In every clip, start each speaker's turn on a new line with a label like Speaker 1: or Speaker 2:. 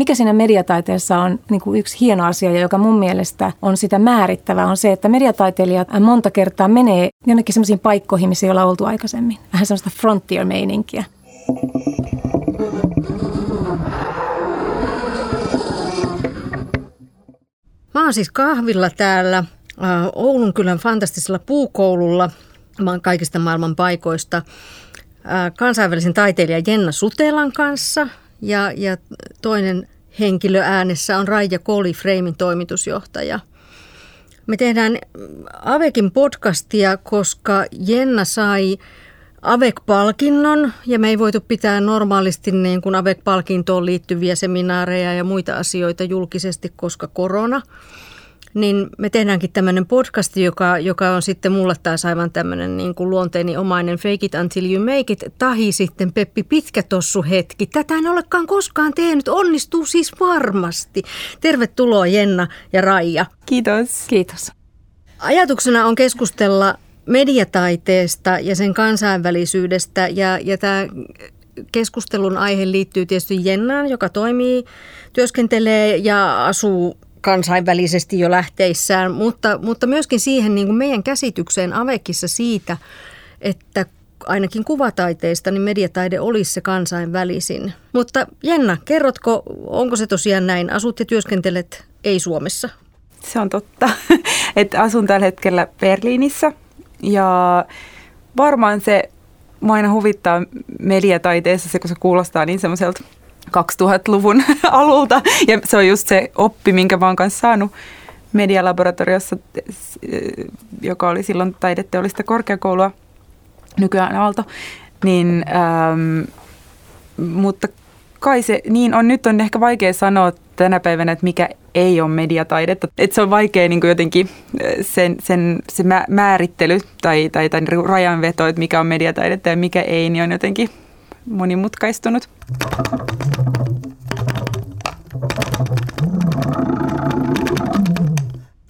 Speaker 1: mikä siinä mediataiteessa on niin kuin yksi hieno asia joka mun mielestä on sitä määrittävää, on se, että mediataiteilijat monta kertaa menee jonnekin sellaisiin paikkoihin, missä ei olla oltu aikaisemmin. Vähän sellaista frontier-meininkiä.
Speaker 2: Mä oon siis kahvilla täällä äh, Oulun kylän fantastisella puukoululla. Mä oon kaikista maailman paikoista äh, kansainvälisen taiteilijan Jenna Sutelan kanssa ja, ja toinen henkilö äänessä on Raija Koli, Freimin toimitusjohtaja. Me tehdään Avekin podcastia, koska Jenna sai AVEC-palkinnon ja me ei voitu pitää normaalisti niin kuin AVEC-palkintoon liittyviä seminaareja ja muita asioita julkisesti, koska korona. Niin me tehdäänkin tämmöinen podcast, joka, joka on sitten mulle taas aivan tämmöinen niin kuin luonteeni omainen fake it until you make it. Tahi sitten Peppi pitkä tossu hetki. Tätä en olekaan koskaan tehnyt. Onnistuu siis varmasti. Tervetuloa Jenna ja Raija.
Speaker 3: Kiitos.
Speaker 1: Kiitos.
Speaker 2: Ajatuksena on keskustella mediataiteesta ja sen kansainvälisyydestä ja, ja tämä keskustelun aihe liittyy tietysti Jennaan, joka toimii, työskentelee ja asuu kansainvälisesti jo lähteissään, mutta, mutta myöskin siihen niin kuin meidän käsitykseen Avekissa siitä, että ainakin kuvataiteista, niin mediataide olisi se kansainvälisin. Mutta Jenna, kerrotko, onko se tosiaan näin? Asut ja työskentelet ei Suomessa?
Speaker 3: Se on totta, että asun tällä hetkellä Berliinissä ja varmaan se mua aina huvittaa mediataiteessa se, kun se kuulostaa niin semmoiselta 2000-luvun alulta. Ja se on just se oppi, minkä mä oon kanssa saanut medialaboratoriossa, joka oli silloin taideteollista korkeakoulua, nykyään Aalto. Niin, ähm, mutta kai se niin on. Nyt on ehkä vaikea sanoa tänä päivänä, että mikä ei ole mediataidetta. Että se on vaikea niin jotenkin äh, sen, sen, se määrittely tai, tai, tai rajanveto, että mikä on mediataidetta ja mikä ei, niin on jotenkin monimutkaistunut.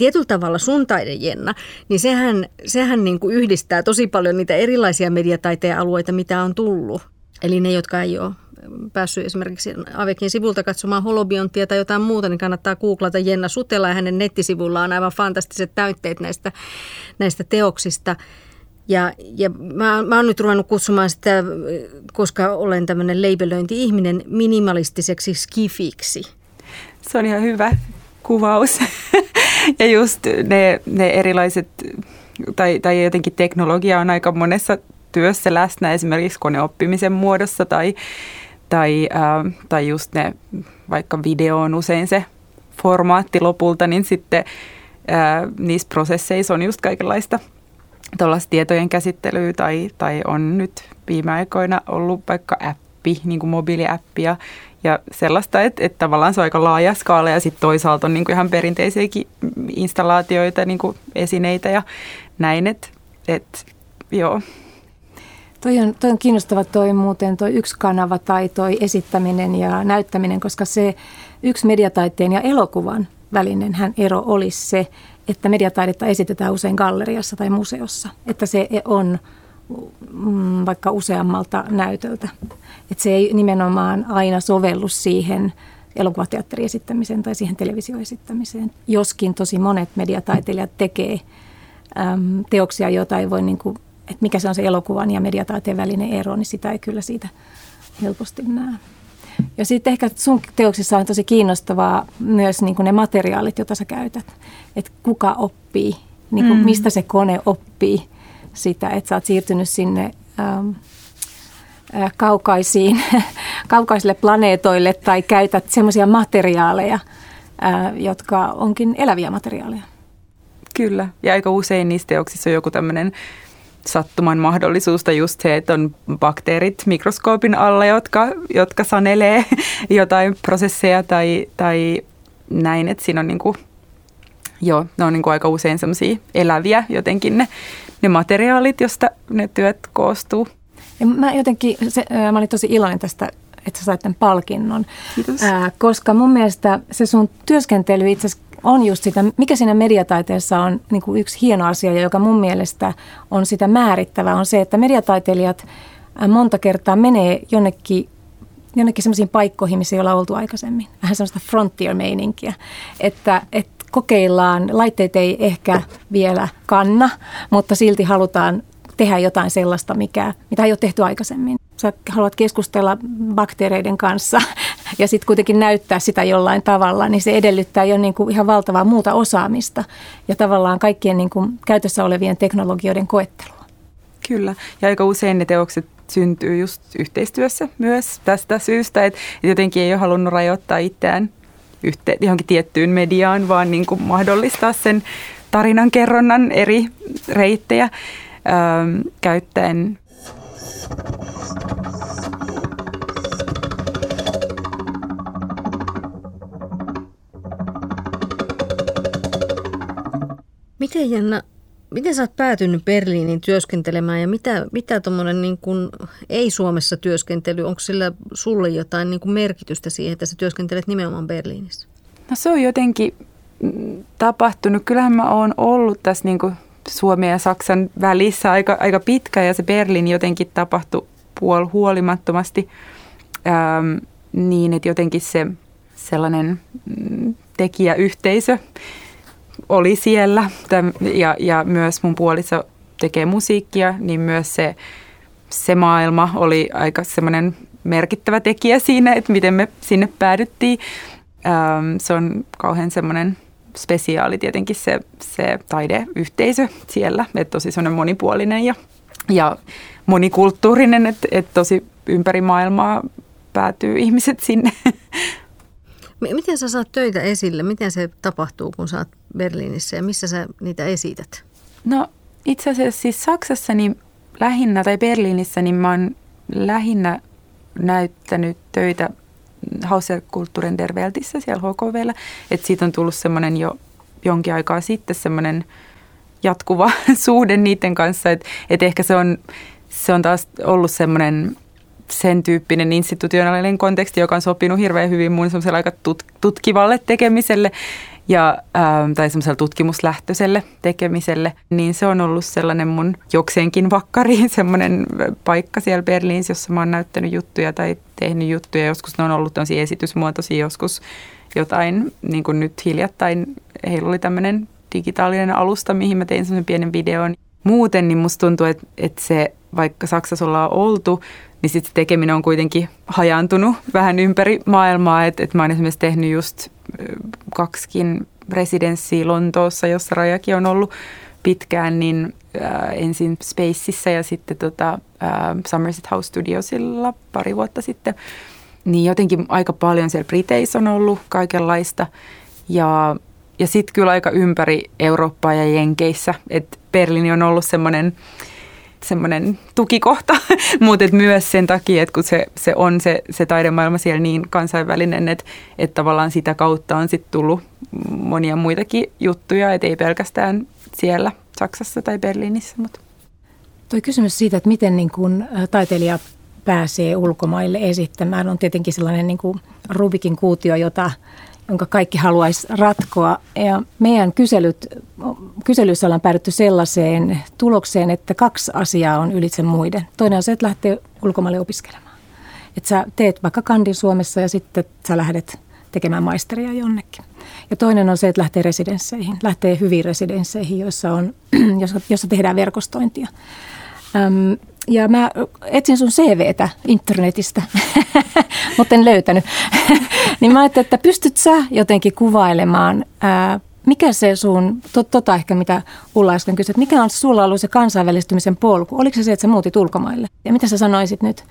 Speaker 2: tietyllä tavalla sun taide, Jenna, niin sehän, sehän niin kuin yhdistää tosi paljon niitä erilaisia mediataiteen alueita, mitä on tullut. Eli ne, jotka ei ole päässyt esimerkiksi Avekin sivulta katsomaan holobionttia tai jotain muuta, niin kannattaa googlata Jenna Sutela ja hänen nettisivulla on aivan fantastiset täytteet näistä, näistä teoksista. Ja, ja mä, mä oon nyt ruvennut kutsumaan sitä, koska olen tämmöinen leipelöinti-ihminen, minimalistiseksi skifiksi.
Speaker 3: Se on ihan hyvä kuvaus. ja just ne, ne erilaiset, tai, tai jotenkin teknologia on aika monessa työssä läsnä esimerkiksi koneoppimisen muodossa tai, tai, äh, tai just ne, vaikka video on usein se formaatti lopulta, niin sitten äh, niissä prosesseissa on just kaikenlaista tuollaista tietojen käsittelyä tai, tai on nyt viime aikoina ollut vaikka appi, niin kuin mobiiliäppi ja, ja sellaista, että, että tavallaan se on aika laaja skaala ja sitten toisaalta on niin kuin ihan perinteisiäkin installaatioita, niin kuin esineitä ja näin, että, että joo.
Speaker 1: Toi on, toi on kiinnostava toi muuten toi yksi kanava tai toi esittäminen ja näyttäminen, koska se yksi mediataiteen ja elokuvan välinen hän ero olisi se, että mediataidetta esitetään usein galleriassa tai museossa. Että se on mm, vaikka useammalta näytöltä. Että se ei nimenomaan aina sovellu siihen elokuvateatteriesittämiseen tai siihen televisioesittämiseen. Joskin tosi monet mediataiteilijat tekee teoksia, joita ei voi, niin kuin, että mikä se on se elokuvan ja mediataiteen välinen ero, niin sitä ei kyllä siitä helposti näe. Ja sitten ehkä sun teoksissa on tosi kiinnostavaa myös niin kuin ne materiaalit, joita sä käytät. Että kuka oppii, niin kuin mm. mistä se kone oppii sitä, että sä oot siirtynyt sinne ähm, äh, kaukaisiin, kaukaisille planeetoille tai käytät semmoisia materiaaleja, äh, jotka onkin eläviä materiaaleja.
Speaker 3: Kyllä, ja aika usein niissä teoksissa on joku tämmöinen sattuman mahdollisuus tai just se, että on bakteerit mikroskoopin alla, jotka, jotka sanelee jotain prosesseja tai, tai näin, että siinä on niin kuin, joo, ne on niin kuin aika usein semmoisia eläviä jotenkin ne, ne materiaalit, josta ne työt koostuu.
Speaker 1: Ja mä jotenkin, se, mä olin tosi iloinen tästä että sä sait tämän palkinnon.
Speaker 3: Kiitos. Ää,
Speaker 1: koska mun mielestä se sun työskentely itse asiassa on just sitä, mikä siinä mediataiteessa on niin kuin yksi hieno asia ja joka mun mielestä on sitä määrittävää, on se, että mediataiteilijat monta kertaa menee jonnekin jonnekin semmoisiin paikkoihin, missä ei olla oltu aikaisemmin. Vähän semmoista frontier-meininkiä, että, että kokeillaan, laitteet ei ehkä vielä kanna, mutta silti halutaan tehdä jotain sellaista, mikä, mitä ei ole tehty aikaisemmin. Sä haluat keskustella bakteereiden kanssa ja sitten kuitenkin näyttää sitä jollain tavalla, niin se edellyttää jo niin kuin ihan valtavaa muuta osaamista ja tavallaan kaikkien niin kuin käytössä olevien teknologioiden koettelua.
Speaker 3: Kyllä, ja aika usein ne teokset syntyy just yhteistyössä myös tästä syystä, että jotenkin ei ole halunnut rajoittaa itseään yhteen, johonkin tiettyyn mediaan, vaan niin kuin mahdollistaa sen tarinankerronnan eri reittejä ähm, käyttäen.
Speaker 2: Miten Jenna, miten sä oot päätynyt Berliiniin työskentelemään ja mitä, mitä tuommoinen niin ei-Suomessa työskentely, onko sillä sulle jotain niin kuin merkitystä siihen, että sä työskentelet nimenomaan Berliinissä?
Speaker 3: No se on jotenkin mm, tapahtunut. Kyllähän mä oon ollut tässä niin kuin Suomen ja Saksan välissä aika, aika pitkä ja se Berliin jotenkin tapahtui puol huolimattomasti ähm, niin, että jotenkin se sellainen mm, tekijäyhteisö oli siellä ja, ja myös mun puoliso tekee musiikkia, niin myös se, se maailma oli aika semmoinen merkittävä tekijä siinä, että miten me sinne päädyttiin. Ähm, se on kauhean semmoinen spesiaali tietenkin se, se taideyhteisö siellä, että tosi semmoinen monipuolinen ja, ja monikulttuurinen, että, että tosi ympäri maailmaa päätyy ihmiset sinne.
Speaker 2: Miten sä saat töitä esille? Miten se tapahtuu, kun sä oot Berliinissä ja missä sä niitä esität?
Speaker 3: No itse asiassa siis Saksassa niin lähinnä tai Berliinissä niin mä oon lähinnä näyttänyt töitä Hauserkulttuurin Derveltissä siellä HKVllä. Että siitä on tullut semmoinen jo jonkin aikaa sitten semmoinen jatkuva suhde niiden kanssa, että et ehkä se on, se on taas ollut semmoinen sen tyyppinen institutionaalinen konteksti, joka on sopinut hirveän hyvin mun semmoiselle aika tutkivalle tekemiselle ja, ää, tai semmoiselle tutkimuslähtöiselle tekemiselle, niin se on ollut sellainen mun jokseenkin vakkari, semmoinen paikka siellä Berliinissä, jossa mä oon näyttänyt juttuja tai tehnyt juttuja. Joskus ne on ollut tosi esitysmuotoisia, joskus jotain, niin kuin nyt hiljattain heillä oli tämmöinen digitaalinen alusta, mihin mä tein semmoisen pienen videon. Muuten niin musta tuntuu, että, että se, vaikka Saksassa ollaan oltu, niin sitten tekeminen on kuitenkin hajantunut vähän ympäri maailmaa. Että et mä oon esimerkiksi tehnyt just kaksikin residenssiä Lontoossa, jossa Rajakin on ollut pitkään, niin äh, ensin Spaceissa ja sitten tota, äh, Somerset House Studiosilla pari vuotta sitten. Niin jotenkin aika paljon siellä Briteissä on ollut kaikenlaista ja, ja sitten kyllä aika ympäri Eurooppaa ja Jenkeissä. että Berliini on ollut semmoinen semmoinen tukikohta, mutta myös sen takia, että kun se, se on se, se taidemaailma siellä niin kansainvälinen, että, että tavallaan sitä kautta on sitten tullut monia muitakin juttuja, että ei pelkästään siellä Saksassa tai Berliinissä. Mutta.
Speaker 1: Tuo kysymys siitä, että miten niin kun taiteilija pääsee ulkomaille esittämään, on tietenkin sellainen niin kuin Rubikin kuutio, jota jonka kaikki haluaisi ratkoa. Ja meidän kyselyt, kyselyissä ollaan päädytty sellaiseen tulokseen, että kaksi asiaa on ylitse muiden. Toinen on se, että lähtee ulkomaille opiskelemaan. Että sä teet vaikka kandin Suomessa ja sitten sä lähdet tekemään maisteria jonnekin. Ja toinen on se, että lähtee residensseihin, lähtee hyviin residensseihin, joissa, on, jossa, jossa tehdään verkostointia. Öm, ja mä etsin sun CVtä internetistä, mutta en löytänyt. niin mä ajattelin, että pystyt sä jotenkin kuvailemaan, ää, mikä se sun, to, tota ehkä mitä Ulla äsken kysyi, että mikä on sulla ollut se kansainvälistymisen polku? Oliko se se, että sä muutit ulkomaille? Ja mitä sä sanoisit nyt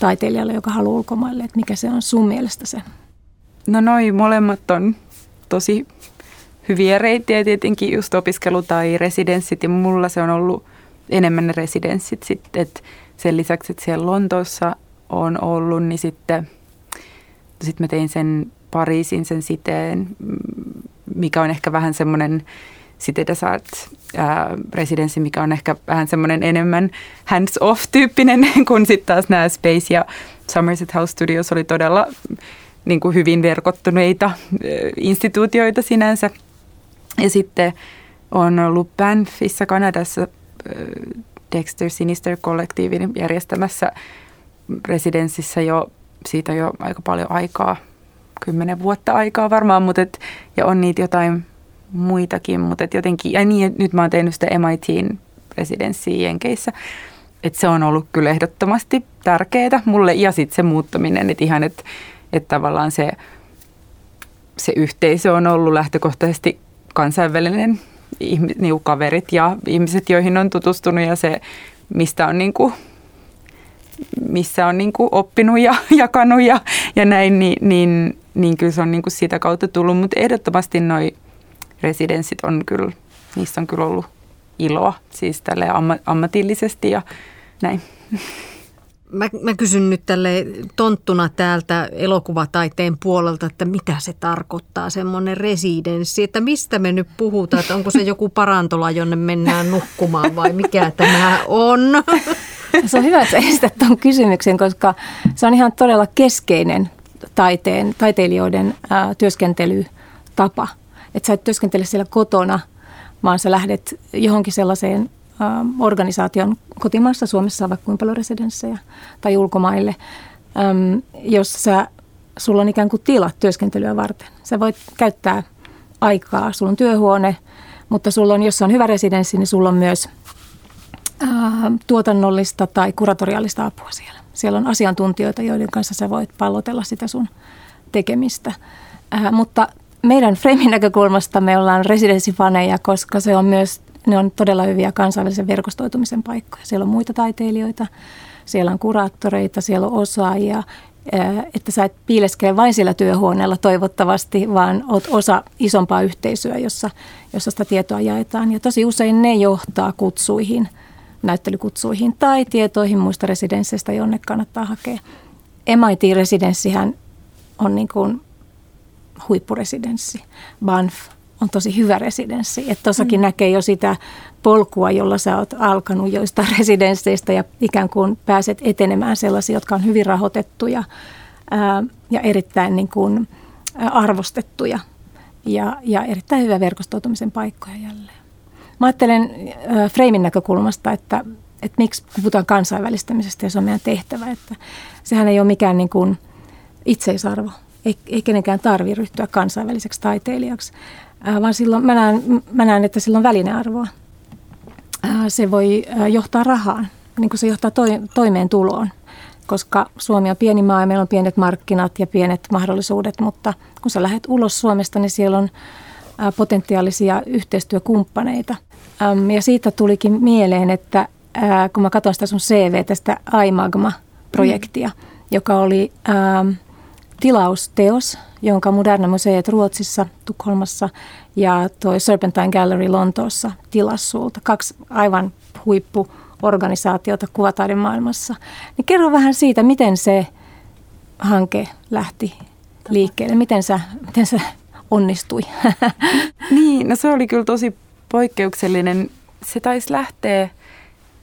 Speaker 1: taiteilijalle, joka haluaa ulkomaille, että mikä se on sun mielestä se?
Speaker 3: No noin molemmat on tosi hyviä reittejä, tietenkin just opiskelu tai residenssit ja mulla se on ollut enemmän ne residenssit sitten, että sen lisäksi, että siellä Lontoossa on ollut, niin sitten sit mä tein sen Pariisin sen siteen, mikä on ehkä vähän semmoinen des Arts residenssi, mikä on ehkä vähän semmoinen enemmän hands-off-tyyppinen, kun sitten taas nämä Space ja Somerset House Studios oli todella niin kuin hyvin verkottuneita instituutioita sinänsä. Ja sitten on ollut Banffissa Kanadassa Dexter Sinister kollektiivin järjestämässä residenssissä jo siitä jo aika paljon aikaa, kymmenen vuotta aikaa varmaan, mutta et, ja on niitä jotain muitakin, mutta et jotenkin, ja niin, nyt mä oon tehnyt sitä MITin residenssiä Jenkeissä, että se on ollut kyllä ehdottomasti tärkeää mulle ja sitten se muuttaminen, että ihan, että, että tavallaan se, se yhteisö on ollut lähtökohtaisesti kansainvälinen niin kaverit ja ihmiset, joihin on tutustunut ja se, mistä on niin kuin, missä on niin kuin oppinut ja jakanut ja, ja näin, niin, niin, niin kyllä se on niin kuin sitä kautta tullut. Mutta ehdottomasti noi residenssit on kyllä, niissä on kyllä ollut iloa, siis tälle ammatillisesti ja näin.
Speaker 2: Mä, mä kysyn nyt tälle tonttuna täältä elokuvataiteen puolelta, että mitä se tarkoittaa semmoinen residenssi, että mistä me nyt puhutaan, että onko se joku parantola, jonne mennään nukkumaan vai mikä tämä on?
Speaker 1: Se on hyvä, että esität tuon kysymyksen, koska se on ihan todella keskeinen taiteen, taiteilijoiden ää, työskentelytapa. Että sä et työskentele siellä kotona, vaan sä lähdet johonkin sellaiseen organisaation kotimaassa, Suomessa on vaikka kuinka paljon residenssejä, tai ulkomaille, äm, jossa sulla on ikään kuin tilat työskentelyä varten. Sä voit käyttää aikaa, sulla on työhuone, mutta sulla on, jos on hyvä residenssi, niin sulla on myös ää, tuotannollista tai kuratoriaalista apua siellä. Siellä on asiantuntijoita, joiden kanssa sä voit pallotella sitä sun tekemistä. Ää, mutta meidän Framein näkökulmasta me ollaan residenssifaneja, koska se on myös ne on todella hyviä kansainvälisen verkostoitumisen paikkoja. Siellä on muita taiteilijoita, siellä on kuraattoreita, siellä on osaajia, että sä et piileskele vain sillä työhuoneella toivottavasti, vaan oot osa isompaa yhteisöä, jossa, jossa sitä tietoa jaetaan. Ja tosi usein ne johtaa kutsuihin, näyttelykutsuihin tai tietoihin muista residensseistä, jonne kannattaa hakea. MIT-residenssihän on niin kuin huippuresidenssi. Banff on tosi hyvä residenssi. Että tuossakin mm. näkee jo sitä polkua, jolla sä oot alkanut joista residensseistä ja ikään kuin pääset etenemään sellaisia, jotka on hyvin rahoitettuja ää, ja erittäin niin kuin, arvostettuja ja, ja erittäin hyvä verkostoitumisen paikkoja jälleen. Mä ajattelen äh, Freimin näkökulmasta, että, että miksi puhutaan kansainvälistämisestä ja se on meidän tehtävä. Että sehän ei ole mikään niin kuin itseisarvo. Ei, ei kenenkään tarvitse ryhtyä kansainväliseksi taiteilijaksi, vaan silloin mä näen, mä näen, että sillä on välinearvoa. Äh, se voi äh, johtaa rahaan, niin kuin se johtaa toimeentuloon, koska Suomi on pieni maa ja meillä on pienet markkinat ja pienet mahdollisuudet, mutta kun sä lähdet ulos Suomesta, niin siellä on potentiaalisia yhteistyökumppaneita. Ja siitä tulikin mieleen, että kun mä katson sitä sun CV, tästä iMagma-projektia, mm. joka oli tilausteos, jonka Moderna Museet Ruotsissa, Tukholmassa ja toi Serpentine Gallery Lontoossa tilasi sulta. Kaksi aivan huippuorganisaatiota kuvataiden maailmassa. Niin kerro vähän siitä, miten se hanke lähti liikkeelle, miten sä, miten sä onnistui?
Speaker 3: niin, no se oli kyllä tosi poikkeuksellinen. Se taisi lähteä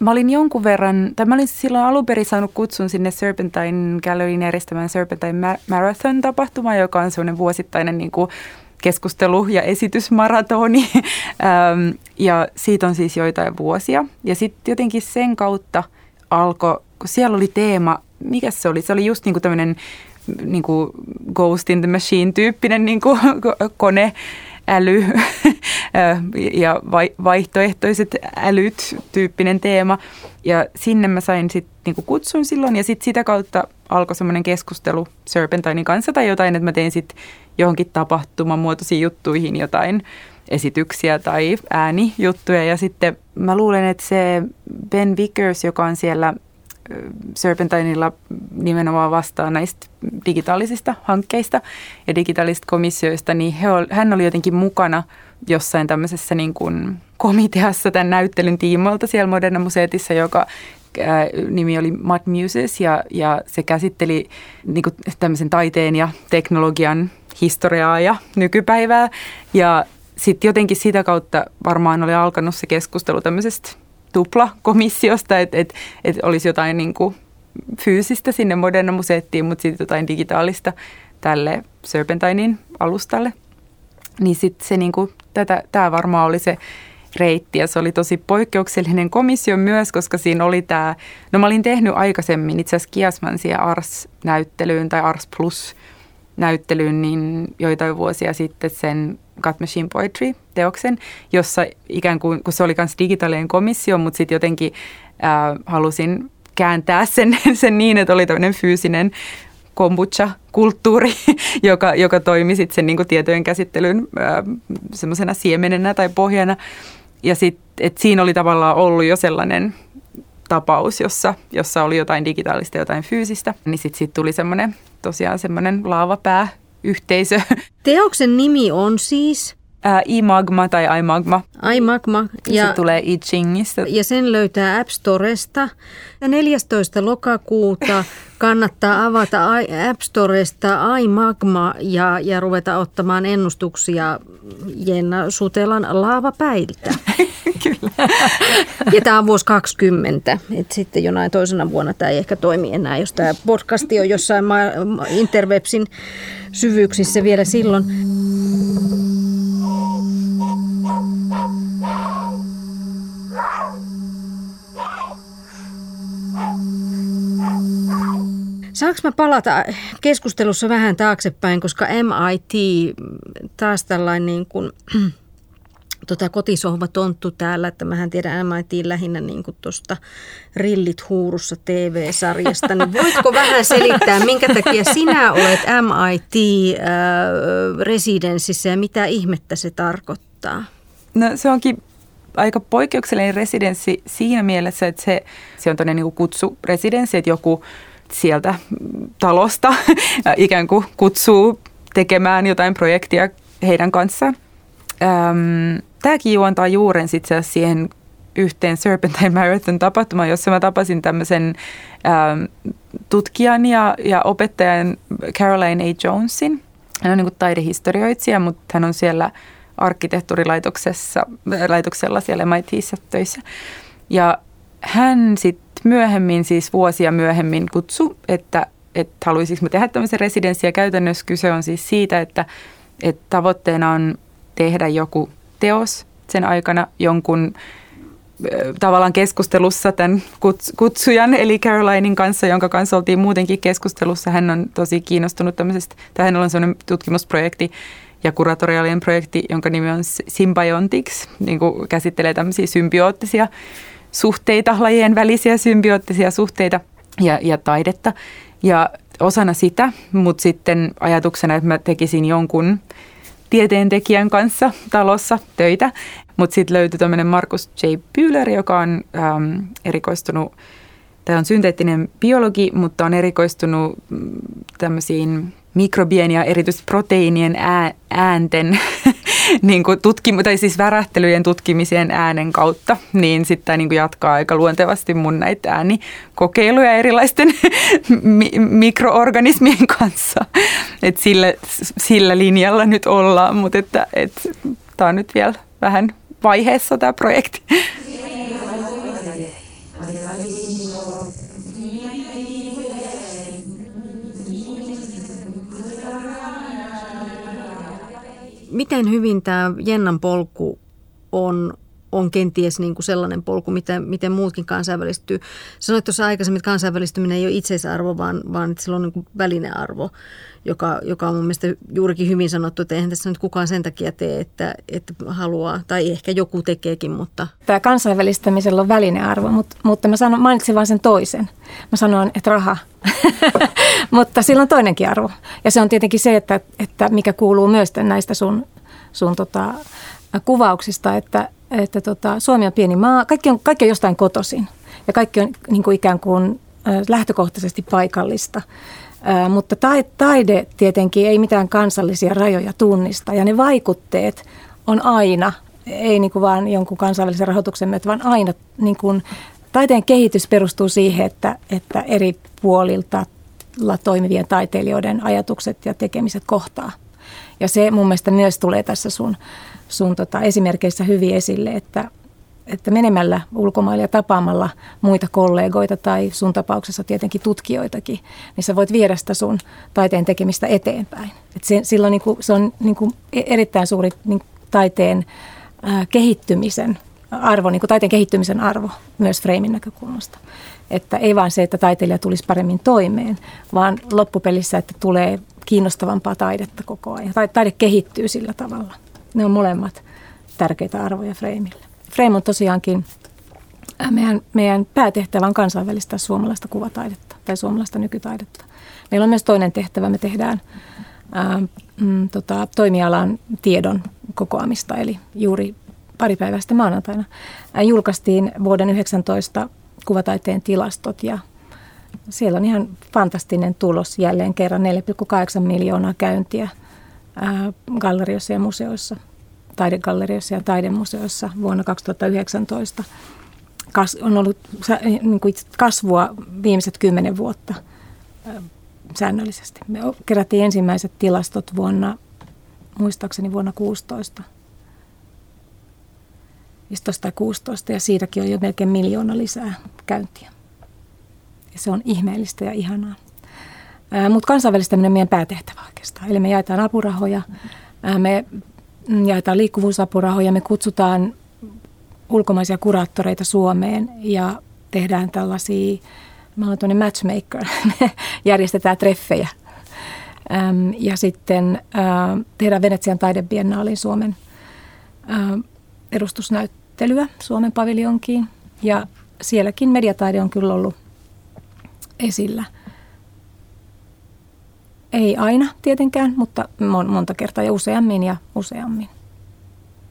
Speaker 3: Mä olin jonkun verran, tai mä olin silloin alun perin saanut kutsun sinne Serpentine Galleryin järjestämään Serpentine Marathon-tapahtuma, joka on semmoinen vuosittainen niin kuin keskustelu- ja esitysmaratoni. ja siitä on siis joitain vuosia. Ja sitten jotenkin sen kautta alkoi, kun siellä oli teema, mikä se oli? Se oli just niin kuin tämmöinen niin kuin Ghost in the Machine-tyyppinen niin kuin kone äly ja vaihtoehtoiset älyt tyyppinen teema. Ja sinne mä sain sitten niinku kutsun silloin ja sitten sitä kautta alkoi semmoinen keskustelu Serpentinin kanssa tai jotain, että mä tein sitten johonkin tapahtuman muotoisiin juttuihin jotain esityksiä tai äänijuttuja. Ja sitten mä luulen, että se Ben Vickers, joka on siellä Serpentinilla nimenomaan vastaa näistä digitaalisista hankkeista ja digitaalisista komissioista, niin he ol, hän oli jotenkin mukana jossain tämmöisessä niin kuin komiteassa tämän näyttelyn tiimoilta siellä Moderna Museetissa, joka ää, nimi oli Mad Muses ja, ja se käsitteli niin kuin tämmöisen taiteen ja teknologian historiaa ja nykypäivää. Ja sitten jotenkin sitä kautta varmaan oli alkanut se keskustelu tämmöisestä tuplakomissiosta, että et, et olisi jotain niin kuin fyysistä sinne Moderna Museettiin, mutta sitten jotain digitaalista tälle Serpentinin alustalle. Niin sitten se niin kuin, tätä, tämä varmaan oli se reitti ja se oli tosi poikkeuksellinen komissio myös, koska siinä oli tämä, no mä olin tehnyt aikaisemmin itse asiassa Kiasmansia Ars-näyttelyyn tai Ars Plus näyttelyyn niin joitain vuosia sitten sen Cut Machine Poetry-teoksen, jossa ikään kuin, kun se oli myös digitaalinen komissio, mutta sitten jotenkin äh, halusin kääntää sen, sen niin, että oli tämmöinen fyysinen kombucha-kulttuuri, joka, joka toimi sitten sen niin kuin tietojen käsittelyn äh, semmoisena siemenenä tai pohjana. Ja sitten, siinä oli tavallaan ollut jo sellainen tapaus, jossa, jossa oli jotain digitaalista ja jotain fyysistä, niin sitten sit tuli semmoinen tosiaan semmoinen laavapää yhteisö.
Speaker 2: Teoksen nimi on siis?
Speaker 3: Ää, iMagma tai iMagma.
Speaker 2: iMagma.
Speaker 3: Ja, se tulee I Chingistä.
Speaker 2: Ja sen löytää App Storesta. Ja 14. lokakuuta kannattaa avata App Storesta iMagma ja, ja ruveta ottamaan ennustuksia Jenna Sutelan laavapäiltä.
Speaker 3: Kyllä.
Speaker 2: Ja tämä on vuosi 20. Et sitten jonain toisena vuonna tämä ei ehkä toimi enää, jos tämä podcasti on jossain interwebsin syvyyksissä vielä silloin. Saanko mä palata keskustelussa vähän taaksepäin, koska MIT, taas tällainen niin kuin, tota kotisohvatonttu täällä, että mähän tiedän MIT lähinnä niin kuin tuosta Rillit huurussa TV-sarjasta, niin voitko vähän selittää, minkä takia sinä olet MIT-residenssissä äh, ja mitä ihmettä se tarkoittaa?
Speaker 3: No se onkin aika poikkeuksellinen residenssi siinä mielessä, että se, se on toinen niin kutsuresidenssi, että joku sieltä talosta ikään kuin kutsuu tekemään jotain projektia heidän kanssaan. Öm, tämäkin juontaa juuren sitten siihen yhteen Serpentine Marathon tapahtumaan, jossa mä tapasin tämmöisen äm, tutkijan ja, ja opettajan Caroline A. Jonesin. Hän on niin taidehistorioitsija, mutta hän on siellä arkkitehtuurilaitoksessa, laitoksella siellä MITissä töissä. Ja hän sitten myöhemmin, siis vuosia myöhemmin kutsu, että, että haluaisinko tehdä tämmöisen residenssiä. Käytännössä kyse on siis siitä, että, että tavoitteena on tehdä joku teos sen aikana jonkun tavallaan keskustelussa tämän kutsujan, eli Carolinin kanssa, jonka kanssa oltiin muutenkin keskustelussa. Hän on tosi kiinnostunut tämmöisestä, tai hänellä on sellainen tutkimusprojekti ja kuratoriaalinen projekti, jonka nimi on Symbiontics, niin kuin käsittelee tämmöisiä symbioottisia suhteita, lajien välisiä symbioottisia suhteita ja, ja taidetta. Ja osana sitä, mutta sitten ajatuksena, että mä tekisin jonkun tieteentekijän kanssa talossa töitä. Mutta sitten löytyi tämmöinen Markus J. Bühler, joka on äm, erikoistunut, tämä on synteettinen biologi, mutta on erikoistunut mm, tämmöisiin mikrobien ja erityisesti proteiinien äänten niin kuin tutkim- tai siis värähtelyjen tutkimiseen äänen kautta, niin sitten niin jatkaa aika luontevasti mun näitä äänikokeiluja erilaisten mi- mikroorganismien kanssa. Et sillä, sillä linjalla nyt ollaan, mutta että, et, tämä on nyt vielä vähän vaiheessa tämä projekti.
Speaker 2: Miten hyvin tämä Jennan polku on, on kenties niin kuin sellainen polku, miten, miten muutkin kansainvälistyy. Sanoit tuossa aikaisemmin, että kansainvälistyminen ei ole itseisarvo, vaan, vaan että sillä on niin kuin välinearvo, joka, joka on mun mielestä juurikin hyvin sanottu, että eihän tässä nyt kukaan sen takia tee, että, että haluaa, tai ehkä joku tekeekin, mutta...
Speaker 1: Tämä kansainvälistämisellä on välinearvo, mutta, mutta mä sanon, mainitsin vain sen toisen. Mä sanoin, että raha. mutta sillä on toinenkin arvo. Ja se on tietenkin se, että, että mikä kuuluu myös näistä sun, sun tota, kuvauksista, että, että tota, Suomi on pieni maa, kaikki on, kaikki on jostain kotosin ja kaikki on niin kuin ikään kuin lähtökohtaisesti paikallista. Ää, mutta taide tietenkin ei mitään kansallisia rajoja tunnista ja ne vaikutteet on aina, ei niin kuin vaan jonkun kansainvälisen rahoituksen myötä, vaan aina niin kuin, taiteen kehitys perustuu siihen, että, että eri puolilta toimivien taiteilijoiden ajatukset ja tekemiset kohtaa. Ja se mun mielestä myös tulee tässä sun, sun tota esimerkkeissä hyvin esille, että, että menemällä ulkomaille ja tapaamalla muita kollegoita tai sun tapauksessa tietenkin tutkijoitakin, niin sä voit viedä sitä sun taiteen tekemistä eteenpäin. Et se, silloin niin kuin, se on niin kuin e-, erittäin suuri niin taiteen ää, kehittymisen arvo, niin kuin taiteen kehittymisen arvo myös freimin näkökulmasta. Että ei vain se, että taiteilija tulisi paremmin toimeen, vaan loppupelissä, että tulee kiinnostavampaa taidetta koko ajan. Taide kehittyy sillä tavalla. Ne on molemmat tärkeitä arvoja Freimille. Frame on tosiaankin, äh, meidän, meidän päätehtävä on kansainvälistää suomalaista kuvataidetta tai suomalaista nykytaidetta. Meillä on myös toinen tehtävä, me tehdään ää, äh, mm, tota, toimialan tiedon kokoamista, eli juuri pari päivää sitten maanantaina ää, äh, julkaistiin vuoden 19 kuvataiteen tilastot ja siellä on ihan fantastinen tulos jälleen kerran, 4,8 miljoonaa käyntiä ää, gallerioissa ja museoissa – taidegallerioissa ja taidemuseoissa vuonna 2019. Kas, on ollut niin kuin kasvua viimeiset kymmenen vuotta säännöllisesti. Me kerättiin ensimmäiset tilastot vuonna, muistaakseni vuonna 16. 15 tai 16 ja siitäkin on jo melkein miljoona lisää käyntiä. Ja se on ihmeellistä ja ihanaa. Mutta kansainvälistäminen on meidän päätehtävä oikeastaan. Eli me jaetaan apurahoja, me Mm, jaetaan liikkuvuusapurahoja. Me kutsutaan ulkomaisia kuraattoreita Suomeen ja tehdään tällaisia, mä olen matchmaker, järjestetään treffejä. ja sitten tehdään Venetsian taidebiennaalin Suomen edustusnäyttelyä Suomen paviljonkiin. Ja sielläkin mediataide on kyllä ollut esillä – ei aina tietenkään, mutta monta kertaa ja useammin ja useammin.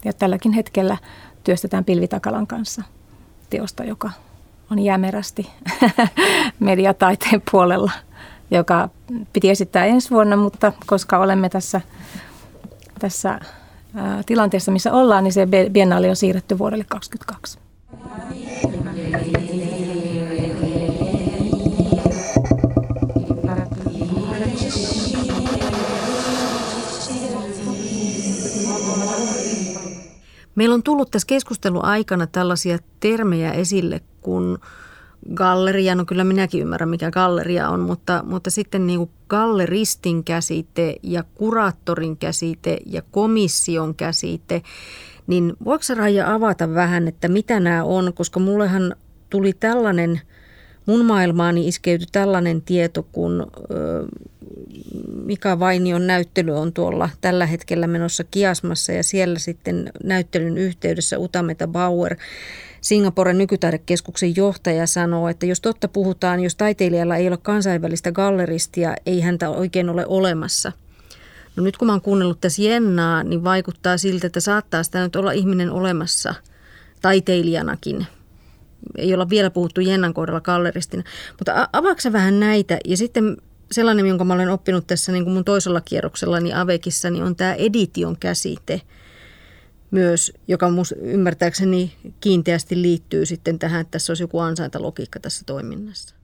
Speaker 1: Ja tälläkin hetkellä työstetään Pilvitakalan kanssa teosta, joka on jämerästi mediataiteen puolella, joka piti esittää ensi vuonna, mutta koska olemme tässä, tässä tilanteessa, missä ollaan, niin se biennaali on siirretty vuodelle 2022.
Speaker 2: Meillä on tullut tässä keskustelun aikana tällaisia termejä esille kuin galleria, no kyllä minäkin ymmärrän mikä galleria on, mutta, mutta sitten niin kuin galleristin käsite ja kuraattorin käsite ja komission käsite, niin voiko Raija avata vähän, että mitä nämä on, koska mullehan tuli tällainen, mun maailmaani iskeytyi tällainen tieto, kun Mika Vainion näyttely on tuolla tällä hetkellä menossa Kiasmassa ja siellä sitten näyttelyn yhteydessä Utameta Bauer Singaporen nykytaidekeskuksen johtaja sanoo, että jos totta puhutaan, jos taiteilijalla ei ole kansainvälistä galleristia, ei häntä oikein ole olemassa. No nyt kun mä oon kuunnellut tässä Jennaa, niin vaikuttaa siltä, että saattaa sitä nyt olla ihminen olemassa taiteilijanakin. Ei olla vielä puhuttu Jennan kohdalla galleristina. Mutta avaako vähän näitä ja sitten sellainen, jonka mä olen oppinut tässä niin kuin mun toisella kierroksellani Avekissa, niin on tämä edition käsite myös, joka mun ymmärtääkseni kiinteästi liittyy sitten tähän, että tässä olisi joku ansaintalogiikka tässä toiminnassa.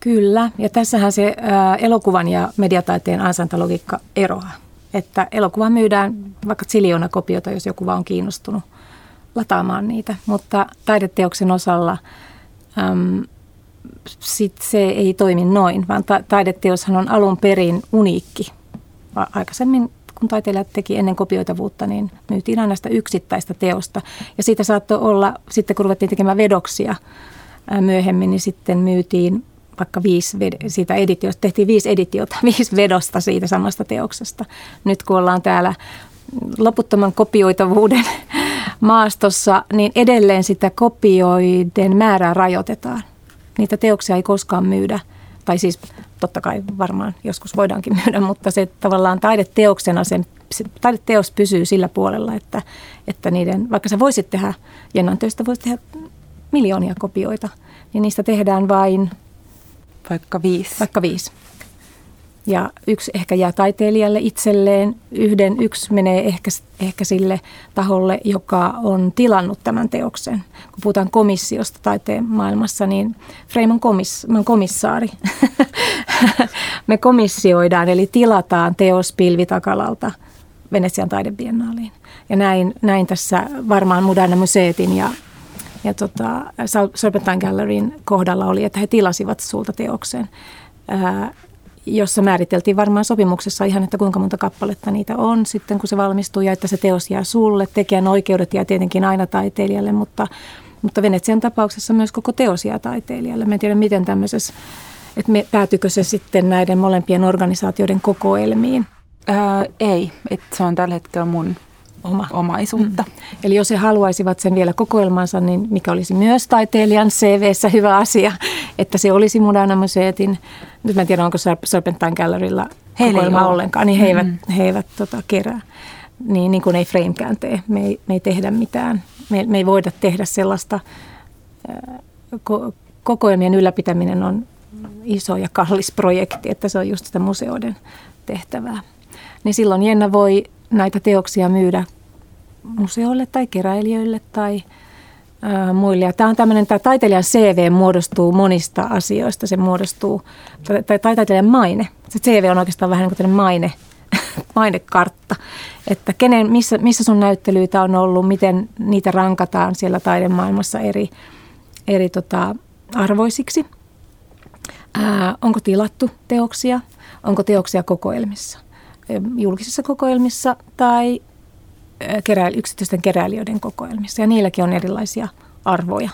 Speaker 1: Kyllä, ja tässähän se ää, elokuvan ja mediataiteen ansaintalogiikka eroaa. Että elokuva myydään vaikka ziljoona kopiota, jos joku vaan on kiinnostunut lataamaan niitä, mutta taideteoksen osalla äm, sit se ei toimi noin, vaan ta- taideteoshan on alun perin uniikki. Aikaisemmin kun taiteilijat teki ennen kopioitavuutta, niin myytiin aina sitä yksittäistä teosta. Ja siitä saattoi olla, sitten kun ruvettiin tekemään vedoksia myöhemmin, niin sitten myytiin vaikka viisi siitä editiosta, tehtiin viisi editiota, viisi vedosta siitä samasta teoksesta. Nyt kun ollaan täällä loputtoman kopioitavuuden maastossa, niin edelleen sitä kopioiden määrää rajoitetaan niitä teoksia ei koskaan myydä. Tai siis totta kai varmaan joskus voidaankin myydä, mutta se tavallaan taideteoksena sen, se taideteos pysyy sillä puolella, että, että niiden, vaikka sä voisit tehdä, Jennan töistä voisit tehdä miljoonia kopioita, niin niistä tehdään vain...
Speaker 3: Vaikka viisi.
Speaker 1: Vaikka viisi ja yksi ehkä jää taiteilijalle itselleen, yhden yksi menee ehkä, ehkä sille taholle, joka on tilannut tämän teoksen. Kun puhutaan komissiosta taiteen maailmassa, niin on, komis, on komissaari. Me komissioidaan, eli tilataan teos pilvitakalalta Venetsian taidebiennaaliin. Ja näin, näin tässä varmaan Moderna Museetin ja, ja tota, Serpentine Galleryn kohdalla oli, että he tilasivat sulta teoksen. Ää, jossa määriteltiin varmaan sopimuksessa ihan, että kuinka monta kappaletta niitä on sitten, kun se valmistuu ja että se teos jää sulle. Tekijän oikeudet jää tietenkin aina taiteilijalle, mutta, mutta Venetsian tapauksessa myös koko teos jää taiteilijalle. Mä en tiedä, miten tämmöisessä, että me, päätyykö se sitten näiden molempien organisaatioiden kokoelmiin.
Speaker 3: Ää, ei, että se on tällä hetkellä mun Oma. omaisuutta. Mm.
Speaker 1: Eli jos he haluaisivat sen vielä kokoelmansa, niin mikä olisi myös taiteilijan CVssä hyvä asia, että se olisi Mudana Museetin, nyt mä en tiedä onko Serpentine Gallerylla kokoelma ollenkaan, niin he eivät, mm. he eivät tota, kerää. Niin, niin kuin ei Framekään tee. Me ei, me ei tehdä mitään. Me, me ei voida tehdä sellaista, ko, kokoelmien ylläpitäminen on iso ja kallis projekti, että se on just sitä museoiden tehtävää. Niin silloin Jenna voi näitä teoksia myydä museoille tai keräilijöille tai muille. Ja tämä on tämmöinen, tämä taiteilijan CV muodostuu monista asioista. Se muodostuu, tai taiteilijan maine. Se CV on oikeastaan vähän niin kuin maine, mainekartta, että kenen, missä, missä sun näyttelyitä on ollut, miten niitä rankataan siellä taidemaailmassa eri, eri tota, arvoisiksi. Ää, onko tilattu teoksia, onko teoksia kokoelmissa – julkisissa kokoelmissa tai kerä, yksityisten keräilijöiden kokoelmissa. Ja niilläkin on erilaisia arvoja.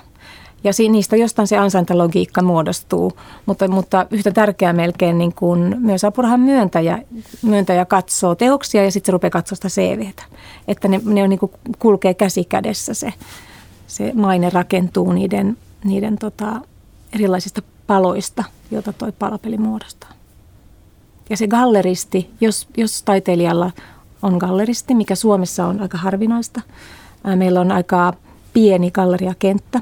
Speaker 1: Ja niistä jostain se ansaintalogiikka muodostuu, mutta, mutta yhtä tärkeää melkein niin kuin myös apurahan myöntäjä, myöntäjä katsoo teoksia ja sitten se rupeaa katsoa sitä CVtä. Että ne, ne on niin kuin kulkee käsi kädessä se, se maine rakentuu niiden, niiden tota, erilaisista paloista, joita toi palapeli muodostaa. Ja se galleristi, jos, jos taiteilijalla on galleristi, mikä Suomessa on aika harvinaista. Meillä on aika pieni galleriakenttä.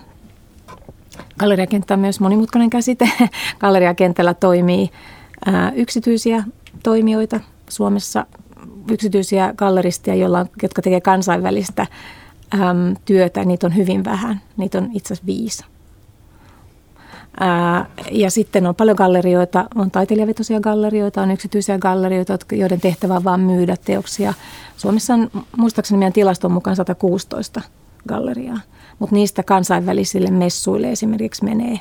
Speaker 1: Galleriakenttä on myös monimutkainen käsite. Galleriakentällä toimii yksityisiä toimijoita Suomessa, yksityisiä galleristeja, joilla, jotka tekevät kansainvälistä työtä. Niitä on hyvin vähän. Niitä on itse asiassa viisi ja sitten on paljon gallerioita, on taiteilijavetoisia gallerioita, on yksityisiä gallerioita, joiden tehtävä on vain myydä teoksia. Suomessa on muistaakseni meidän tilaston mukaan 116 galleriaa, mutta niistä kansainvälisille messuille esimerkiksi menee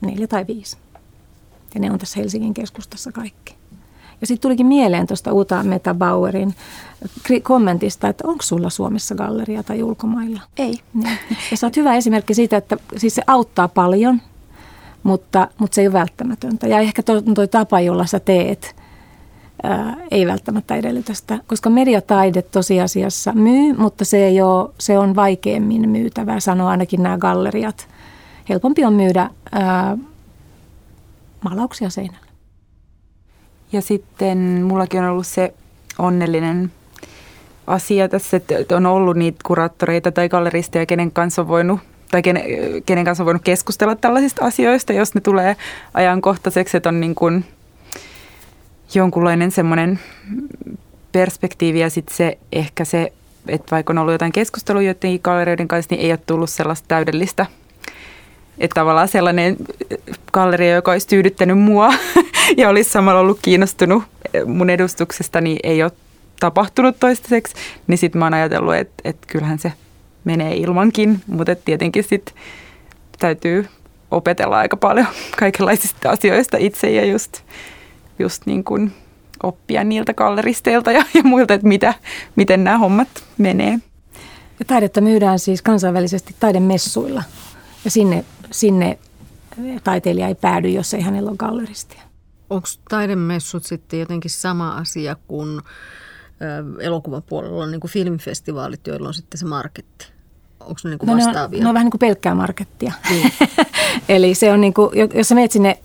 Speaker 1: neljä tai viisi. Ja ne on tässä Helsingin keskustassa kaikki. Ja sitten tulikin mieleen tuosta Uta Metabauerin kommentista, että onko sulla Suomessa galleria tai ulkomailla? Ei. Niin. Ja sä oot hyvä esimerkki siitä, että siis se auttaa paljon – mutta, mutta se ei ole välttämätöntä. Ja ehkä tuo toi tapa, jolla sä teet, ää, ei välttämättä edellytä sitä, koska mediataide tosiasiassa myy, mutta se, ei ole, se on vaikeammin myytävää, sanoo ainakin nämä galleriat. Helpompi on myydä ää, maalauksia seinällä.
Speaker 3: Ja sitten mullakin on ollut se onnellinen asia tässä, että on ollut niitä kuraattoreita tai galleristeja, kenen kanssa on voinut tai kenen, kenen kanssa on voinut keskustella tällaisista asioista, jos ne tulee ajankohtaiseksi, että on niin kuin jonkunlainen semmoinen perspektiivi ja sitten se ehkä se, että vaikka on ollut jotain keskustelua joidenkin gallerioiden kanssa, niin ei ole tullut sellaista täydellistä että tavallaan sellainen galleria, joka olisi tyydyttänyt mua ja olisi samalla ollut kiinnostunut mun edustuksesta, niin ei ole tapahtunut toistaiseksi. Niin sitten mä oon ajatellut, että, että kyllähän se menee ilmankin, mutta tietenkin sitten täytyy opetella aika paljon kaikenlaisista asioista itse ja just, just niin kuin oppia niiltä galleristeilta ja, ja muilta, että mitä, miten nämä hommat menee.
Speaker 1: Ja taidetta myydään siis kansainvälisesti taidemessuilla ja sinne, sinne taiteilija ei päädy, jos ei hänellä ole galleristia.
Speaker 2: Onko taidemessut sitten jotenkin sama asia kuin elokuvan puolella on niin kuin filmifestivaalit, joilla on sitten se marketti? Onko ne niin kuin no, vastaavia?
Speaker 1: Ne on, ne on vähän niin kuin pelkkää markettia. Niin. Eli se on niin kuin, jos sä menet sinne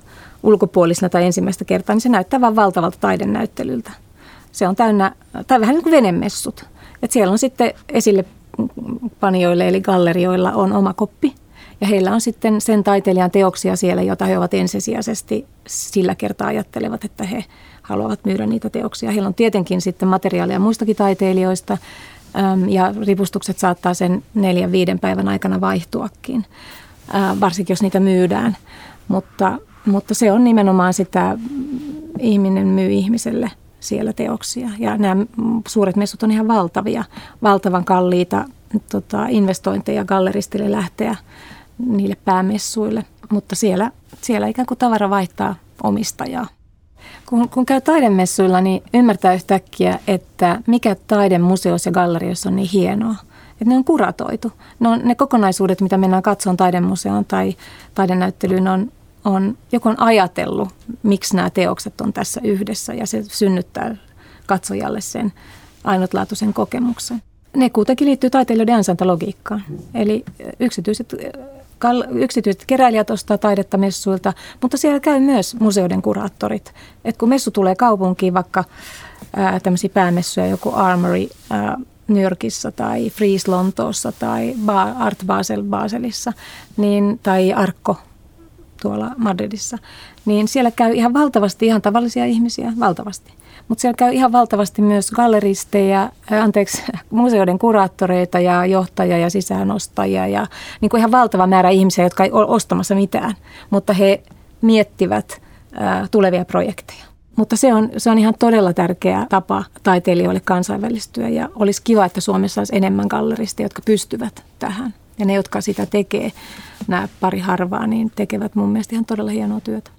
Speaker 1: ulkopuolisena tai ensimmäistä kertaa, niin se näyttää vain valtavalta taidenäyttelyltä. Se on täynnä, tai vähän niin kuin venemessut. Et siellä on sitten esille panijoille eli gallerioilla on oma koppi. Ja heillä on sitten sen taiteilijan teoksia siellä, jota he ovat ensisijaisesti sillä kertaa ajattelevat, että he haluavat myydä niitä teoksia. Heillä on tietenkin sitten materiaalia muistakin taiteilijoista, ja ripustukset saattaa sen neljän, viiden päivän aikana vaihtuakin, varsinkin jos niitä myydään. Mutta, mutta se on nimenomaan sitä, ihminen myy ihmiselle siellä teoksia. Ja nämä suuret messut on ihan valtavia, valtavan kalliita tota, investointeja galleristille lähteä niille päämessuille. Mutta siellä, siellä ikään kuin tavara vaihtaa omistajaa. Kun, kun käy taidemessuilla, niin ymmärtää yhtäkkiä, että mikä taide museossa ja galleriossa on niin hienoa. Että ne on kuratoitu. Ne, on, ne kokonaisuudet, mitä mennään katsomaan taidemuseoon tai taidenäyttelyyn, on, on joku on ajatellut, miksi nämä teokset on tässä yhdessä ja se synnyttää katsojalle sen ainutlaatuisen kokemuksen. Ne kuitenkin liittyy taiteilijoiden ansaintalogiikkaan. Eli yksityiset yksityiset keräilijät ostaa taidetta messuilta, mutta siellä käy myös museoiden kuraattorit. Et kun messu tulee kaupunkiin, vaikka tämmöisiä päämessuja, joku Armory ää, New Yorkissa tai Freeze Lontoossa tai Art Basel Baselissa niin, tai Arkko tuolla Madridissa, niin siellä käy ihan valtavasti ihan tavallisia ihmisiä, valtavasti. Mutta siellä käy ihan valtavasti myös galleristeja, anteeksi, museoiden kuraattoreita ja johtajia ja sisäänostajia ja niin kuin ihan valtava määrä ihmisiä, jotka ei ole ostamassa mitään, mutta he miettivät ää, tulevia projekteja. Mutta se on, se on ihan todella tärkeä tapa taiteilijoille kansainvälistyä ja olisi kiva, että Suomessa olisi enemmän galleristeja, jotka pystyvät tähän. Ja ne, jotka sitä tekee, nämä pari harvaa, niin tekevät mun mielestä ihan todella hienoa työtä.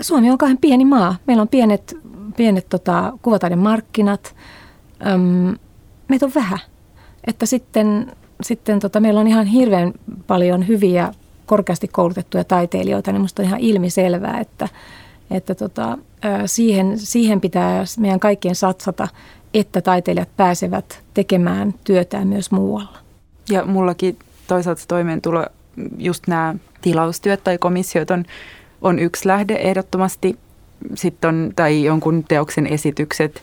Speaker 1: Suomi on kahden pieni maa. Meillä on pienet, pienet tota, kuvataidemarkkinat. Öm, meitä on vähän. Että sitten, sitten tota, meillä on ihan hirveän paljon hyviä, korkeasti koulutettuja taiteilijoita, niin minusta on ihan ilmiselvää, että, että tota, siihen, siihen pitää meidän kaikkien satsata, että taiteilijat pääsevät tekemään työtään myös muualla.
Speaker 3: Ja mullakin toisaalta toimeentulo, just nämä tilaustyöt tai komissiot on, on yksi lähde ehdottomasti. Sitten on, tai jonkun teoksen esitykset,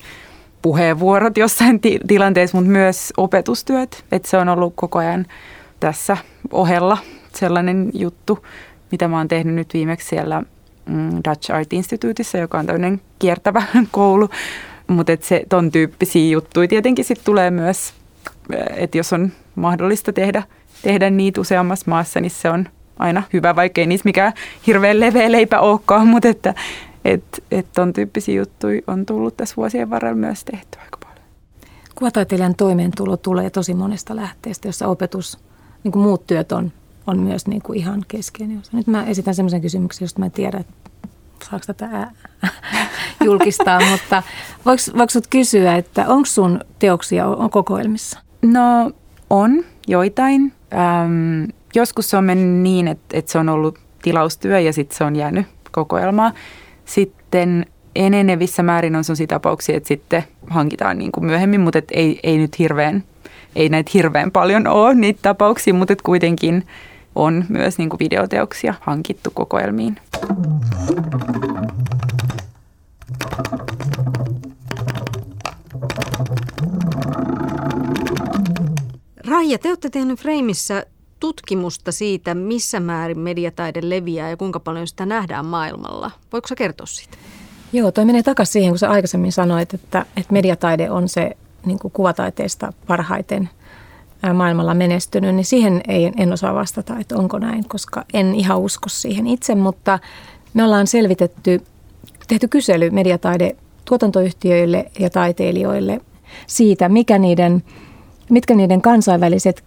Speaker 3: puheenvuorot jossain ti- tilanteessa, mutta myös opetustyöt. Että se on ollut koko ajan tässä ohella sellainen juttu, mitä mä oon tehnyt nyt viimeksi siellä mm, Dutch Art Instituteissa, joka on tämmöinen kiertävä koulu. Mutta se ton tyyppisiä juttuja tietenkin sitten tulee myös, että jos on mahdollista tehdä, tehdä niitä useammassa maassa, niin se on aina hyvä, vaikka ei niissä mikään hirveän leveä leipä olekaan, mutta että et, et ton tyyppisiä juttuja on tullut tässä vuosien varrella myös tehty aika paljon.
Speaker 1: Kuvataiteilijan toimeentulo tulee tosi monesta lähteestä, jossa opetus, niin kuin muut työt on, on myös niin kuin ihan keskeinen osa. Nyt mä esitän sellaisen kysymyksen, josta mä en tiedä, saako tätä julkistaa, mutta voiko, voiko kysyä, että onko sun teoksia on kokoelmissa?
Speaker 3: No on joitain. Ähm, joskus se on mennyt niin, että, että se on ollut tilaustyö ja sitten se on jäänyt kokoelmaa. Sitten enenevissä määrin on sellaisia tapauksia, että sitten hankitaan niin kuin myöhemmin, mutta et ei, ei nyt hirveän, ei näitä hirveän paljon ole niitä tapauksia, mutta et kuitenkin on myös niin kuin videoteoksia hankittu kokoelmiin.
Speaker 2: Raija, te olette tehnyt Freimissä tutkimusta siitä, missä määrin mediataide leviää ja kuinka paljon sitä nähdään maailmalla. Voiko sä kertoa siitä?
Speaker 1: Joo, toi menee takaisin siihen, kun sä aikaisemmin sanoit, että, että mediataide on se niin kuin kuvataiteesta parhaiten maailmalla menestynyt, niin siihen ei, en osaa vastata, että onko näin, koska en ihan usko siihen itse, mutta me ollaan selvitetty, tehty kysely mediataide tuotantoyhtiöille ja taiteilijoille siitä, mikä niiden, mitkä niiden kansainväliset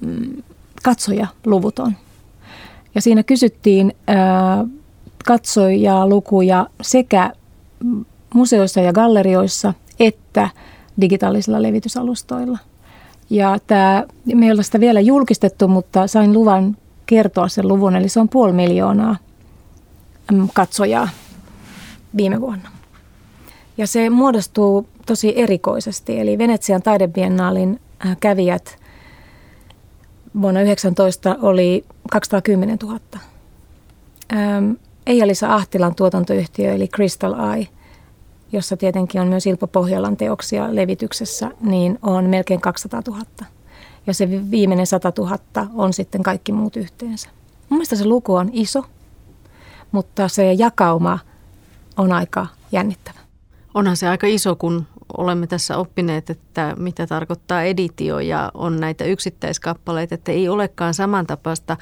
Speaker 1: mm, katsojaluvut on. Ja siinä kysyttiin katsojalukuja sekä museoissa ja gallerioissa että digitaalisilla levitysalustoilla. Ja tämä, me ei ole sitä vielä julkistettu, mutta sain luvan kertoa sen luvun, eli se on puoli miljoonaa mm, katsojaa viime vuonna. Ja se muodostuu tosi erikoisesti, eli Venetsian taidebiennaalin äh, kävijät vuonna 19 oli 210 000. Ähm, Eija-Lisa Ahtilan tuotantoyhtiö eli Crystal Eye, jossa tietenkin on myös Ilpo Pohjolan teoksia levityksessä, niin on melkein 200 000. Ja se viimeinen 100 000 on sitten kaikki muut yhteensä. Mun mielestä se luku on iso, mutta se jakauma on aika jännittävä.
Speaker 2: Onhan se aika iso, kun olemme tässä oppineet, että mitä tarkoittaa editio ja on näitä yksittäiskappaleita, että ei olekaan samantapaista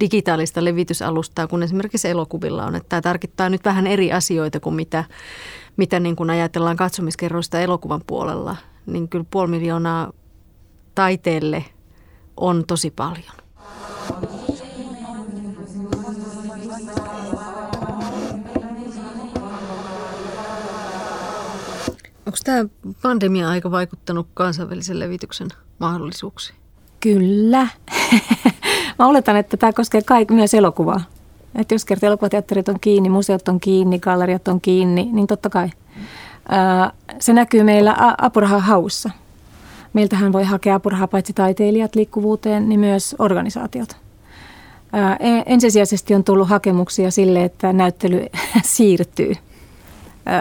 Speaker 2: digitaalista levitysalustaa kuin esimerkiksi elokuvilla on. Että tämä tarkoittaa nyt vähän eri asioita kuin mitä, mitä niin kuin ajatellaan katsomiskerroista elokuvan puolella, niin kyllä puoli miljoonaa taiteelle on tosi paljon. Onko tämä pandemia-aika vaikuttanut kansainvälisen levityksen mahdollisuuksiin?
Speaker 1: Kyllä. Mä oletan, että tämä koskee kaik- myös elokuvaa. Että jos kerta elokuvateatterit on kiinni, museot on kiinni, galleriat on kiinni, niin totta kai. se näkyy meillä apurahahaussa. Meiltähän voi hakea apurahaa paitsi taiteilijat liikkuvuuteen, niin myös organisaatiot. E, ensisijaisesti on tullut hakemuksia sille, että näyttely siirtyy –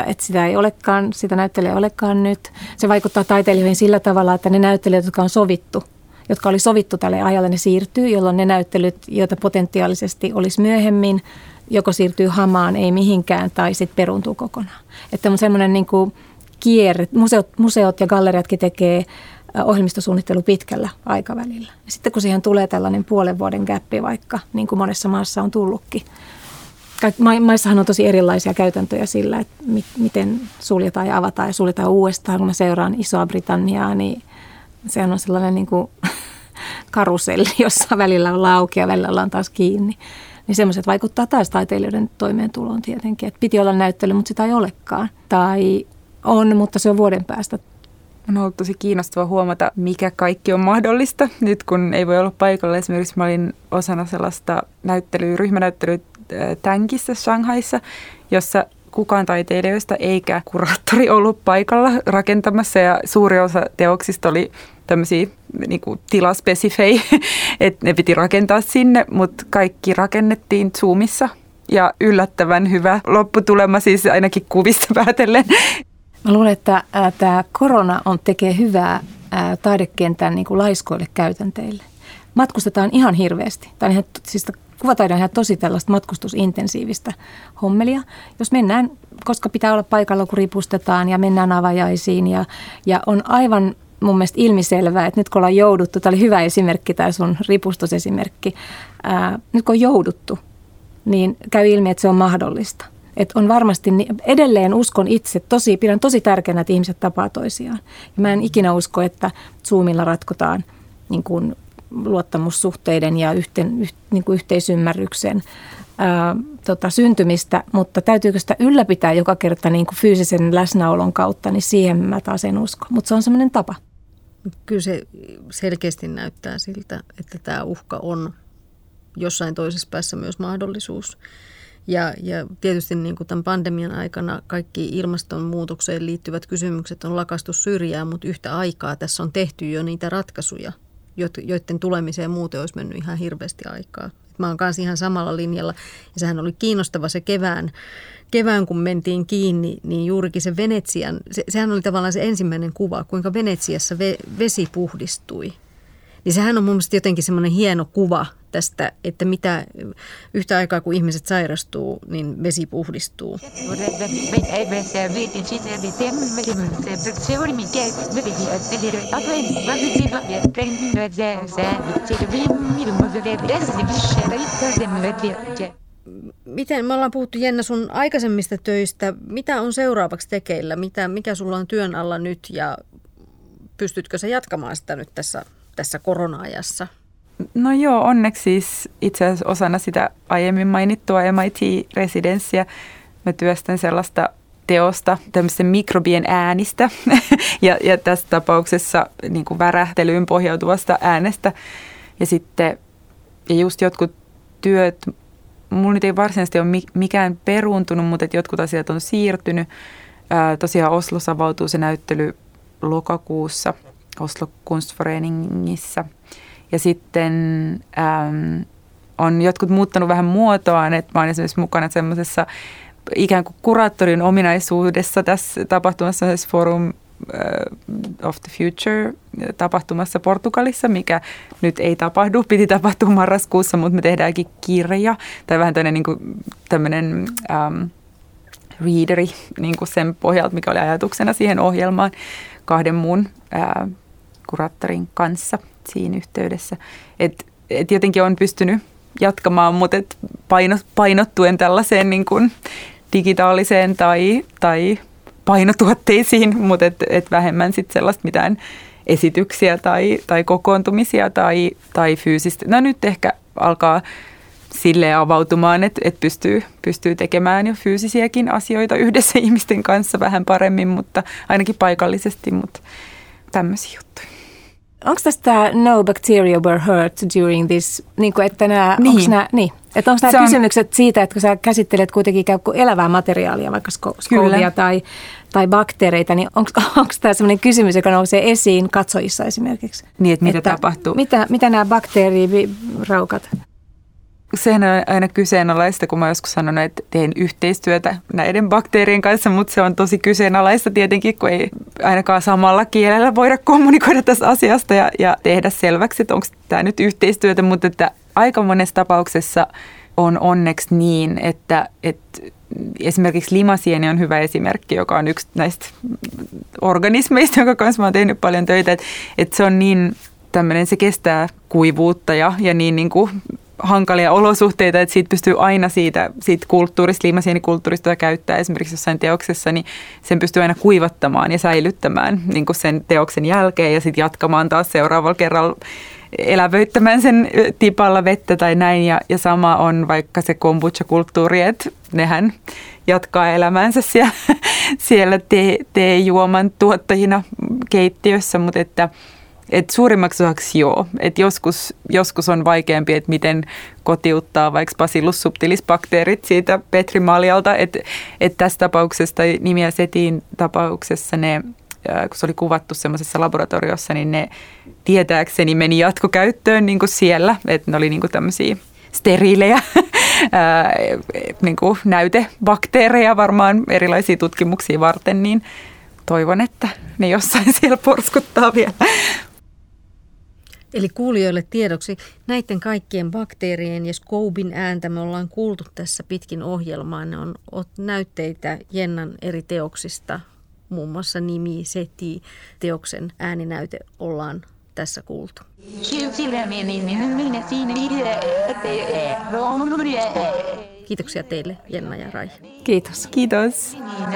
Speaker 1: että sitä ei olekaan, sitä näyttelijä ei olekaan nyt. Se vaikuttaa taiteilijoihin sillä tavalla, että ne näyttelijät, jotka on sovittu, jotka oli sovittu tälle ajalle, ne siirtyy, jolloin ne näyttelyt, joita potentiaalisesti olisi myöhemmin, joko siirtyy hamaan, ei mihinkään, tai sitten peruntuu kokonaan. Että on semmoinen niin kierre, museot, museot ja galleriatkin tekee ohjelmistosuunnittelu pitkällä aikavälillä. Ja sitten kun siihen tulee tällainen puolen vuoden gappi vaikka, niin kuin monessa maassa on tullutkin, maissahan on tosi erilaisia käytäntöjä sillä, että mi, miten suljetaan ja avataan ja suljetaan uudestaan. Kun mä seuraan Isoa Britanniaa, niin sehän on sellainen niin kuin karuselli, jossa välillä ollaan auki ja välillä ollaan taas kiinni. Niin semmoiset vaikuttaa taas taiteilijoiden toimeentuloon tietenkin. Että piti olla näyttely, mutta sitä ei olekaan. Tai on, mutta se on vuoden päästä.
Speaker 3: On ollut tosi kiinnostava huomata, mikä kaikki on mahdollista. Nyt kun ei voi olla paikalla, esimerkiksi mä olin osana sellaista näyttelyä, ryhmänäyttelyä Tänkissä Shanghaissa, jossa kukaan taiteilijoista eikä kuraattori ollut paikalla rakentamassa ja suuri osa teoksista oli tämmöisiä niin kuin että ne piti rakentaa sinne, mutta kaikki rakennettiin Zoomissa ja yllättävän hyvä lopputulema siis ainakin kuvista päätellen.
Speaker 1: Mä luulen, että tämä korona on tekee hyvää ää, taidekentän niin kuin laiskoille käytänteille. Matkustetaan ihan hirveästi. Tämä on ihan, siis kuvataide on ihan tosi tällaista matkustusintensiivistä hommelia. Jos mennään, koska pitää olla paikalla, kun ripustetaan ja mennään avajaisiin ja, ja on aivan mun mielestä ilmiselvää, että nyt kun ollaan jouduttu, tämä oli hyvä esimerkki, tämä sun ripustusesimerkki, ää, nyt kun on jouduttu, niin käy ilmi, että se on mahdollista. Että on varmasti, edelleen uskon itse, tosi, pidän tosi tärkeänä, että ihmiset tapaa toisiaan. Ja mä en ikinä usko, että Zoomilla ratkotaan niin kuin luottamussuhteiden ja yhten, yh, niin kuin yhteisymmärryksen ää, tota, syntymistä, mutta täytyykö sitä ylläpitää joka kerta niin kuin fyysisen läsnäolon kautta, niin siihen mä taas en usko. Mutta se on semmoinen tapa.
Speaker 2: Kyllä se selkeästi näyttää siltä, että tämä uhka on jossain toisessa päässä myös mahdollisuus. Ja, ja tietysti niin kuin tämän pandemian aikana kaikki ilmastonmuutokseen liittyvät kysymykset on lakastu syrjään, mutta yhtä aikaa tässä on tehty jo niitä ratkaisuja, joiden tulemiseen muuten olisi mennyt ihan hirveästi aikaa. Mä oon kanssa ihan samalla linjalla. Ja sehän oli kiinnostava se kevään, kevään kun mentiin kiinni, niin juurikin se Venetsian, se, sehän oli tavallaan se ensimmäinen kuva, kuinka Venetsiassa ve, vesi puhdistui – niin sehän on mun mielestä jotenkin semmoinen hieno kuva tästä, että mitä yhtä aikaa kun ihmiset sairastuu, niin vesi puhdistuu. Miten, me ollaan puhuttu Jenna sun aikaisemmista töistä. Mitä on seuraavaksi tekeillä? Mitä, mikä sulla on työn alla nyt ja pystytkö sä jatkamaan sitä nyt tässä tässä korona-ajassa?
Speaker 3: No joo, onneksi siis itse asiassa osana sitä aiemmin mainittua MIT-residenssiä mä työstän sellaista teosta, tämmöisten mikrobien äänistä ja, ja tässä tapauksessa niin kuin värähtelyyn pohjautuvasta äänestä. Ja sitten ja just jotkut työt, mulla nyt ei varsinaisesti ole mikään peruuntunut, mutta jotkut asiat on siirtynyt. Tosiaan Oslossa avautuu se näyttely lokakuussa – Oslo Kunstforeningissa. Ja sitten ähm, on jotkut muuttanut vähän muotoaan, että mä olen esimerkiksi mukana semmoisessa ikään kuin kuraattorin ominaisuudessa tässä tapahtumassa Forum äh, of the Future tapahtumassa Portugalissa, mikä nyt ei tapahdu. Piti tapahtua marraskuussa, mutta me tehdäänkin kirja tai vähän tämmöinen, niin kuin, tämmöinen ähm, readeri niin kuin sen pohjalta, mikä oli ajatuksena siihen ohjelmaan kahden muun äh, kuraattorin kanssa siinä yhteydessä. Et, et jotenkin on pystynyt jatkamaan, mutta et paino, painottuen tällaiseen niin kuin digitaaliseen tai, tai painotuotteisiin, mutta et, et vähemmän sitten sellaista mitään esityksiä tai, tai kokoontumisia tai, tai fyysistä. No nyt ehkä alkaa sille avautumaan, että, että pystyy, pystyy tekemään jo fyysisiäkin asioita yhdessä ihmisten kanssa vähän paremmin, mutta ainakin paikallisesti, mutta tämmöisiä juttuja.
Speaker 1: Onko tästä no bacteria were hurt during this, niin kuin, että nämä, niin. onko nämä, niin, että onko nämä on, kysymykset siitä, että kun sä käsittelet kuitenkin ikään kuin elävää materiaalia, vaikka skolvia tai, tai bakteereita, niin onko, onko tämä sellainen kysymys, joka nousee esiin katsojissa esimerkiksi?
Speaker 3: Niin, että mitä että tapahtuu?
Speaker 1: Mitä, mitä nämä bakteeriraukat?
Speaker 3: Sehän on aina kyseenalaista, kun mä joskus sanon, että teen yhteistyötä näiden bakteerien kanssa, mutta se on tosi kyseenalaista tietenkin, kun ei ainakaan samalla kielellä voida kommunikoida tästä asiasta ja, ja tehdä selväksi, että onko tämä nyt yhteistyötä, mutta että aika monessa tapauksessa on onneksi niin, että, että esimerkiksi limasieni on hyvä esimerkki, joka on yksi näistä organismeista, jonka kanssa mä oon tehnyt paljon töitä, että, että se on niin tämmöinen, se kestää kuivuutta ja, ja niin, niin kuin hankalia olosuhteita, että siitä pystyy aina siitä, siitä kulttuurista, liimasienikulttuurista, jota käyttää esimerkiksi jossain teoksessa, niin sen pystyy aina kuivattamaan ja säilyttämään niin kuin sen teoksen jälkeen ja sitten jatkamaan taas seuraavalla kerralla elävöittämään sen tipalla vettä tai näin. Ja, ja sama on vaikka se kombucha-kulttuuri, että nehän jatkaa elämänsä siellä, siellä te, teejuoman tuottajina keittiössä, mutta että – et suurimmaksi osaksi joo. Et joskus, joskus on vaikeampi, että miten kotiuttaa vaikka Bacillus subtilis bakteerit siitä petrimaalialta. Että et tässä tapauksessa tai nimiä setiin tapauksessa ne kun se oli kuvattu semmoisessa laboratoriossa, niin ne tietääkseni meni jatkokäyttöön niin kuin siellä, että ne oli niin kuin tämmöisiä steriilejä niin kuin näytebakteereja varmaan erilaisia tutkimuksia varten, niin toivon, että ne jossain siellä porskuttaa vielä.
Speaker 2: Eli kuulijoille tiedoksi, näiden kaikkien bakteerien ja skoubin ääntä me ollaan kuultu tässä pitkin ohjelmaa. Ne on näytteitä Jennan eri teoksista, muun muassa nimi, seti, teoksen ääninäyte ollaan tässä kuultu. Kiitoksia teille, Jenna ja Rai.
Speaker 1: Kiitos.
Speaker 3: Kiitos.
Speaker 2: Kiitos.